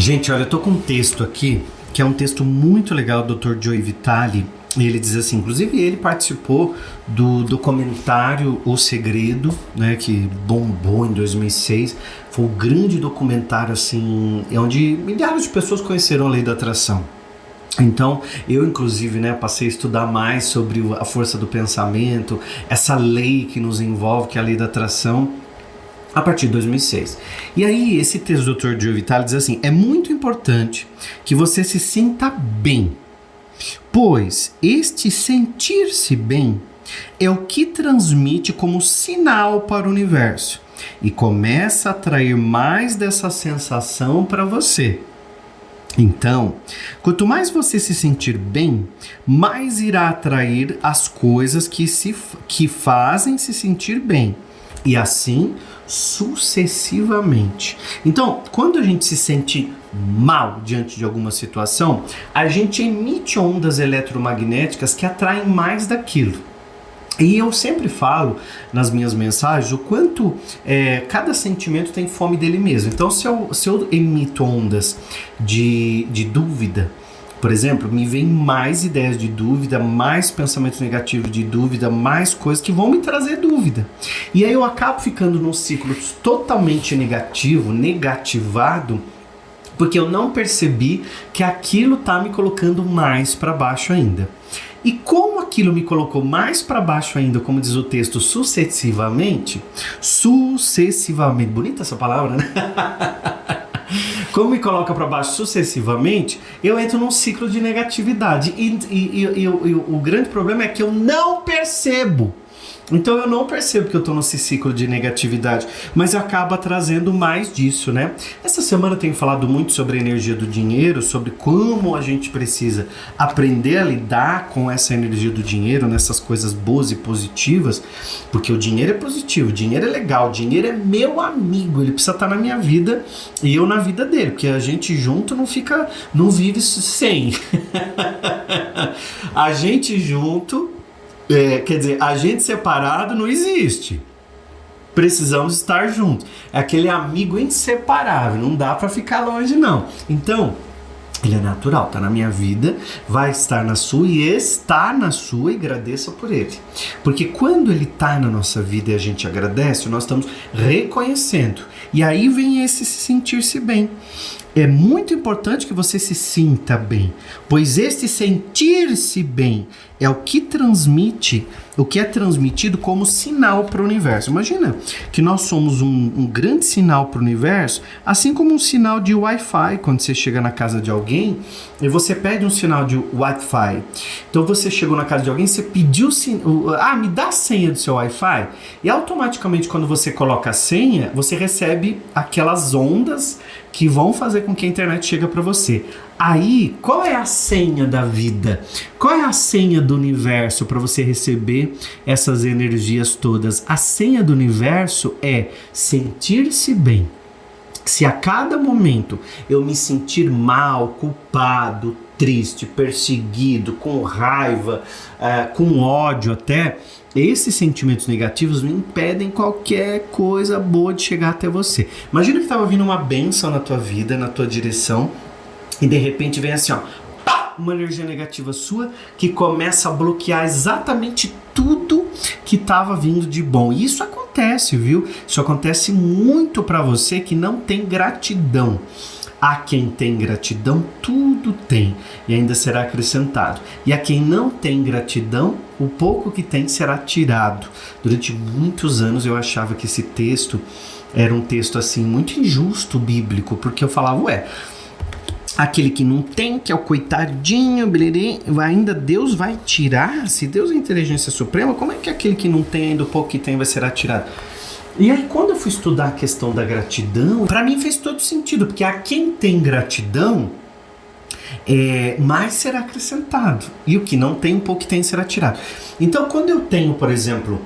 Gente, olha, eu tô com um texto aqui, que é um texto muito legal do Dr. Joey Vitale. Ele diz assim, inclusive ele participou do documentário O Segredo, né, que bombou em 2006. Foi um grande documentário assim, onde milhares de pessoas conheceram a lei da atração. Então, eu inclusive, né, passei a estudar mais sobre a força do pensamento, essa lei que nos envolve, que é a lei da atração a partir de 2006. E aí, esse texto do Dr. Joe Vitale diz assim: é muito importante que você se sinta bem, pois este sentir-se bem é o que transmite como sinal para o universo e começa a atrair mais dessa sensação para você. Então, quanto mais você se sentir bem, mais irá atrair as coisas que, se, que fazem se sentir bem. E assim sucessivamente. Então, quando a gente se sente mal diante de alguma situação, a gente emite ondas eletromagnéticas que atraem mais daquilo. E eu sempre falo nas minhas mensagens o quanto é, cada sentimento tem fome dele mesmo. Então, se eu, se eu emito ondas de, de dúvida, por exemplo, me vem mais ideias de dúvida, mais pensamentos negativos de dúvida, mais coisas que vão me trazer dúvida. E aí eu acabo ficando num ciclo totalmente negativo, negativado, porque eu não percebi que aquilo tá me colocando mais para baixo ainda. E como aquilo me colocou mais para baixo ainda, como diz o texto, sucessivamente, sucessivamente, bonita essa palavra, né? como me coloca para baixo sucessivamente, eu entro num ciclo de negatividade. E, e, e, e o, o grande problema é que eu não percebo então eu não percebo que eu estou nesse ciclo de negatividade, mas acaba trazendo mais disso, né? Essa semana eu tenho falado muito sobre a energia do dinheiro, sobre como a gente precisa aprender a lidar com essa energia do dinheiro, nessas coisas boas e positivas, porque o dinheiro é positivo, o dinheiro é legal, o dinheiro é meu amigo, ele precisa estar na minha vida e eu na vida dele, porque a gente junto não fica, não vive sem. a gente junto é, quer dizer, a gente separado não existe. Precisamos estar juntos. É aquele amigo inseparável, não dá para ficar longe não. Então, ele é natural, tá na minha vida, vai estar na sua e está na sua e agradeça por ele. Porque quando ele está na nossa vida e a gente agradece, nós estamos reconhecendo. E aí vem esse se sentir-se bem. É muito importante que você se sinta bem, pois este sentir-se bem é o que transmite, o que é transmitido como sinal para o universo. Imagina que nós somos um, um grande sinal para o universo, assim como um sinal de Wi-Fi quando você chega na casa de alguém e você pede um sinal de Wi-Fi. Então você chegou na casa de alguém, você pediu, ah, me dá a senha do seu Wi-Fi e automaticamente quando você coloca a senha, você recebe aquelas ondas que vão fazer com que a internet chegue para você. Aí, qual é a senha da vida? Qual é a senha do universo para você receber essas energias todas? A senha do universo é sentir-se bem. Se a cada momento eu me sentir mal, culpado, triste, perseguido, com raiva, uh, com ódio até, esses sentimentos negativos me impedem qualquer coisa boa de chegar até você. Imagina que estava vindo uma benção na tua vida, na tua direção, e de repente vem assim, ó, pá, uma energia negativa sua que começa a bloquear exatamente tudo que estava vindo de bom. E isso acontece, viu? Isso acontece muito para você que não tem gratidão. A quem tem gratidão, tudo tem e ainda será acrescentado. E a quem não tem gratidão, o pouco que tem será tirado. Durante muitos anos eu achava que esse texto era um texto assim muito injusto bíblico, porque eu falava, ué, aquele que não tem, que é o coitadinho, ainda Deus vai tirar? Se Deus é inteligência suprema, como é que aquele que não tem ainda o pouco que tem vai ser atirado? E aí, quando eu fui estudar a questão da gratidão, para mim fez todo sentido, porque a quem tem gratidão, é, mais será acrescentado. E o que não tem, um pouco que tem será tirado. Então, quando eu tenho, por exemplo,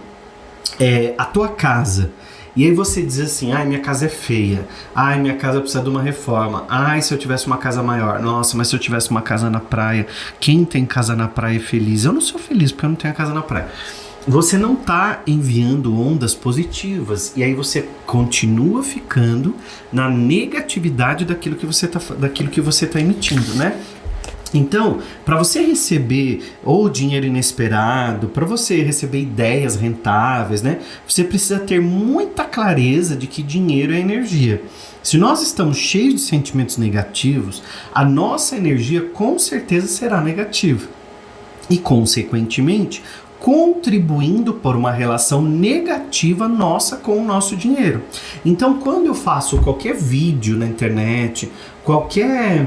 é, a tua casa, e aí você diz assim, ai, minha casa é feia, ai, minha casa precisa de uma reforma, ai, se eu tivesse uma casa maior, nossa, mas se eu tivesse uma casa na praia, quem tem casa na praia é feliz? Eu não sou feliz porque eu não tenho a casa na praia. você não está enviando ondas positivas e aí você continua ficando na negatividade daquilo que você está daquilo que você tá emitindo, né? Então, para você receber ou dinheiro inesperado, para você receber ideias rentáveis, né? Você precisa ter muita clareza de que dinheiro é energia. Se nós estamos cheios de sentimentos negativos, a nossa energia com certeza será negativa. E, consequentemente, contribuindo por uma relação negativa nossa com o nosso dinheiro. Então, quando eu faço qualquer vídeo na internet, qualquer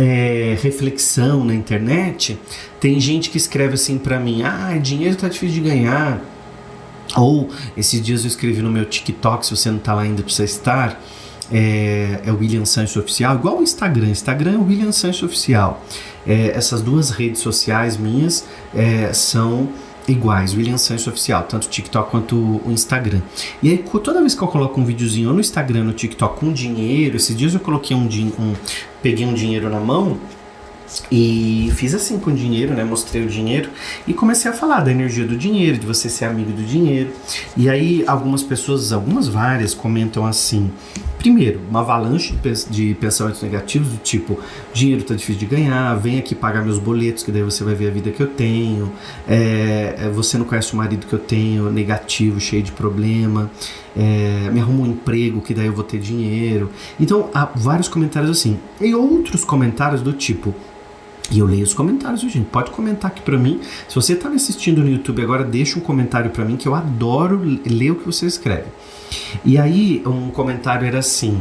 é, reflexão na internet, tem gente que escreve assim para mim: ah, dinheiro tá difícil de ganhar. Ou esses dias eu escrevi no meu TikTok, se você não tá lá ainda, precisa estar. É, é o William Sancho Oficial, igual o Instagram. Instagram é o William Sancho Oficial. É, essas duas redes sociais minhas é, são iguais, William Sancho Oficial, tanto o TikTok quanto o Instagram. E aí, toda vez que eu coloco um videozinho no Instagram, no TikTok com dinheiro, esses dias eu coloquei um, um peguei um dinheiro na mão e fiz assim com o dinheiro, né? Mostrei o dinheiro e comecei a falar da energia do dinheiro, de você ser amigo do dinheiro. E aí algumas pessoas, algumas várias, comentam assim: primeiro, uma avalanche de pensamentos negativos do tipo: dinheiro tá difícil de ganhar, vem aqui pagar meus boletos, que daí você vai ver a vida que eu tenho. É, é você não conhece o marido que eu tenho, negativo, cheio de problema. É, me arruma um emprego, que daí eu vou ter dinheiro. Então, há vários comentários assim. E outros comentários do tipo: e eu leio os comentários, gente. Pode comentar aqui para mim. Se você tá me assistindo no YouTube agora, deixa um comentário para mim que eu adoro ler o que você escreve. E aí, um comentário era assim: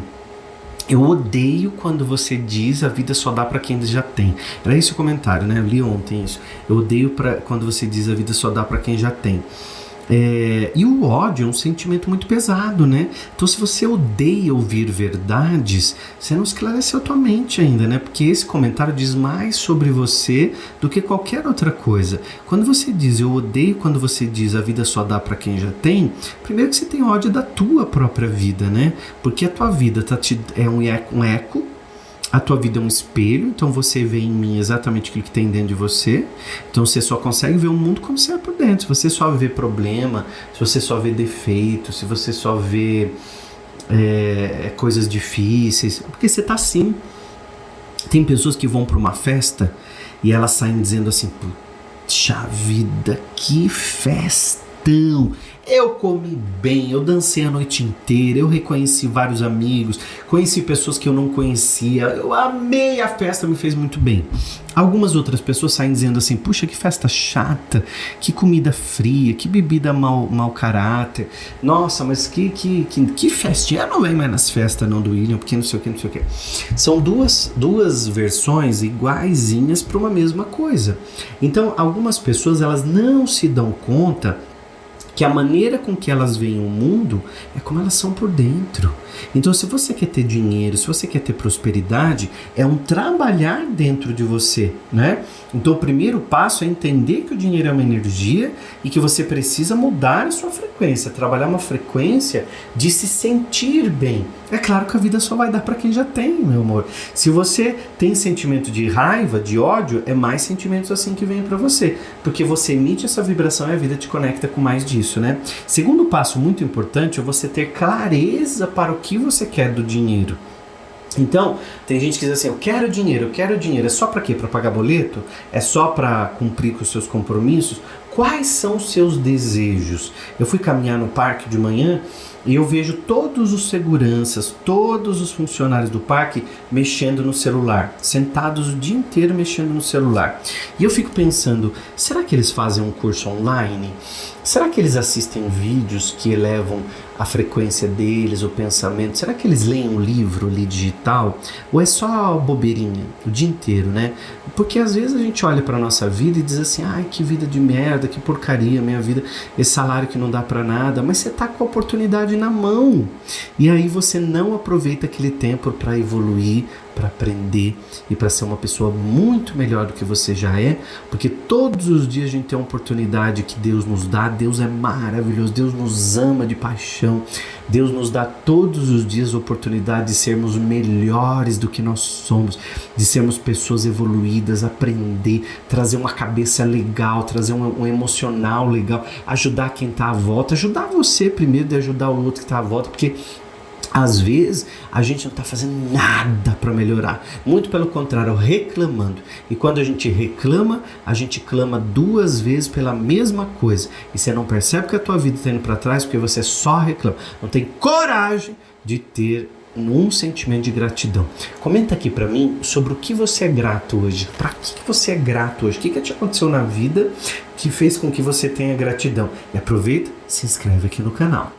eu odeio quando você diz a vida só dá para quem já tem. Era esse o comentário, né? Eu li ontem isso. Eu odeio pra, quando você diz a vida só dá para quem já tem. É, e o ódio é um sentimento muito pesado, né? Então, se você odeia ouvir verdades, você não esclareceu tua mente ainda, né? Porque esse comentário diz mais sobre você do que qualquer outra coisa. Quando você diz eu odeio quando você diz a vida só dá para quem já tem, primeiro que você tem ódio da tua própria vida, né? Porque a tua vida tá te, é um eco, um eco a tua vida é um espelho, então você vê em mim exatamente aquilo que tem dentro de você. Então você só consegue ver o mundo como você é por dentro. Se você só vê problema, se você só vê defeito, se você só vê é, coisas difíceis, porque você tá assim. Tem pessoas que vão para uma festa e elas saem dizendo assim: puxa vida, que festão! Eu comi bem, eu dancei a noite inteira, eu reconheci vários amigos, conheci pessoas que eu não conhecia, eu amei a festa, me fez muito bem. Algumas outras pessoas saem dizendo assim: puxa, que festa chata, que comida fria, que bebida mau, mau caráter, nossa, mas que, que, que, que festinha. Não venho mais nas festas não do William, porque não sei o que, não sei o que. São duas, duas versões iguaizinhas para uma mesma coisa. Então, algumas pessoas elas não se dão conta que a maneira com que elas veem o mundo é como elas são por dentro. Então, se você quer ter dinheiro, se você quer ter prosperidade, é um trabalhar dentro de você, né? Então, o primeiro passo é entender que o dinheiro é uma energia e que você precisa mudar a sua frequência, trabalhar uma frequência de se sentir bem. É claro que a vida só vai dar para quem já tem, meu amor. Se você tem sentimento de raiva, de ódio, é mais sentimentos assim que vêm para você, porque você emite essa vibração e a vida te conecta com mais disso, né? Segundo passo muito importante é você ter clareza para o que você quer do dinheiro. Então, tem gente que diz assim: eu quero dinheiro, eu quero dinheiro. É só para quê? Para pagar boleto? É só para cumprir com os seus compromissos? Quais são os seus desejos? Eu fui caminhar no parque de manhã e eu vejo todos os seguranças, todos os funcionários do parque mexendo no celular, sentados o dia inteiro mexendo no celular. E eu fico pensando: será que eles fazem um curso online? Será que eles assistem vídeos que elevam a frequência deles, o pensamento? Será que eles leem um livro ali digital? Ou é só bobeirinha o dia inteiro, né? Porque às vezes a gente olha para nossa vida e diz assim: ai, que vida de merda, que porcaria, minha vida, esse salário que não dá para nada, mas você tá com a oportunidade na mão. E aí você não aproveita aquele tempo para evoluir, para aprender e para ser uma pessoa muito melhor do que você já é, porque todos os dias a gente tem uma oportunidade que Deus nos dá. Deus é maravilhoso, Deus nos ama de paixão. Deus nos dá todos os dias a oportunidade de sermos melhores do que nós somos, de sermos pessoas evoluídas, aprender, trazer uma cabeça legal, trazer um, um emocional legal, ajudar quem está à volta, ajudar você primeiro de ajudar o outro que está à volta, porque às vezes a gente não está fazendo nada para melhorar, muito pelo contrário, reclamando. E quando a gente reclama, a gente clama duas vezes pela mesma coisa. E você não percebe que a tua vida está indo para trás porque você só reclama, não tem coragem de ter um sentimento de gratidão. Comenta aqui para mim sobre o que você é grato hoje. Para que você é grato hoje? O que, que te aconteceu na vida que fez com que você tenha gratidão? E aproveita, se inscreve aqui no canal.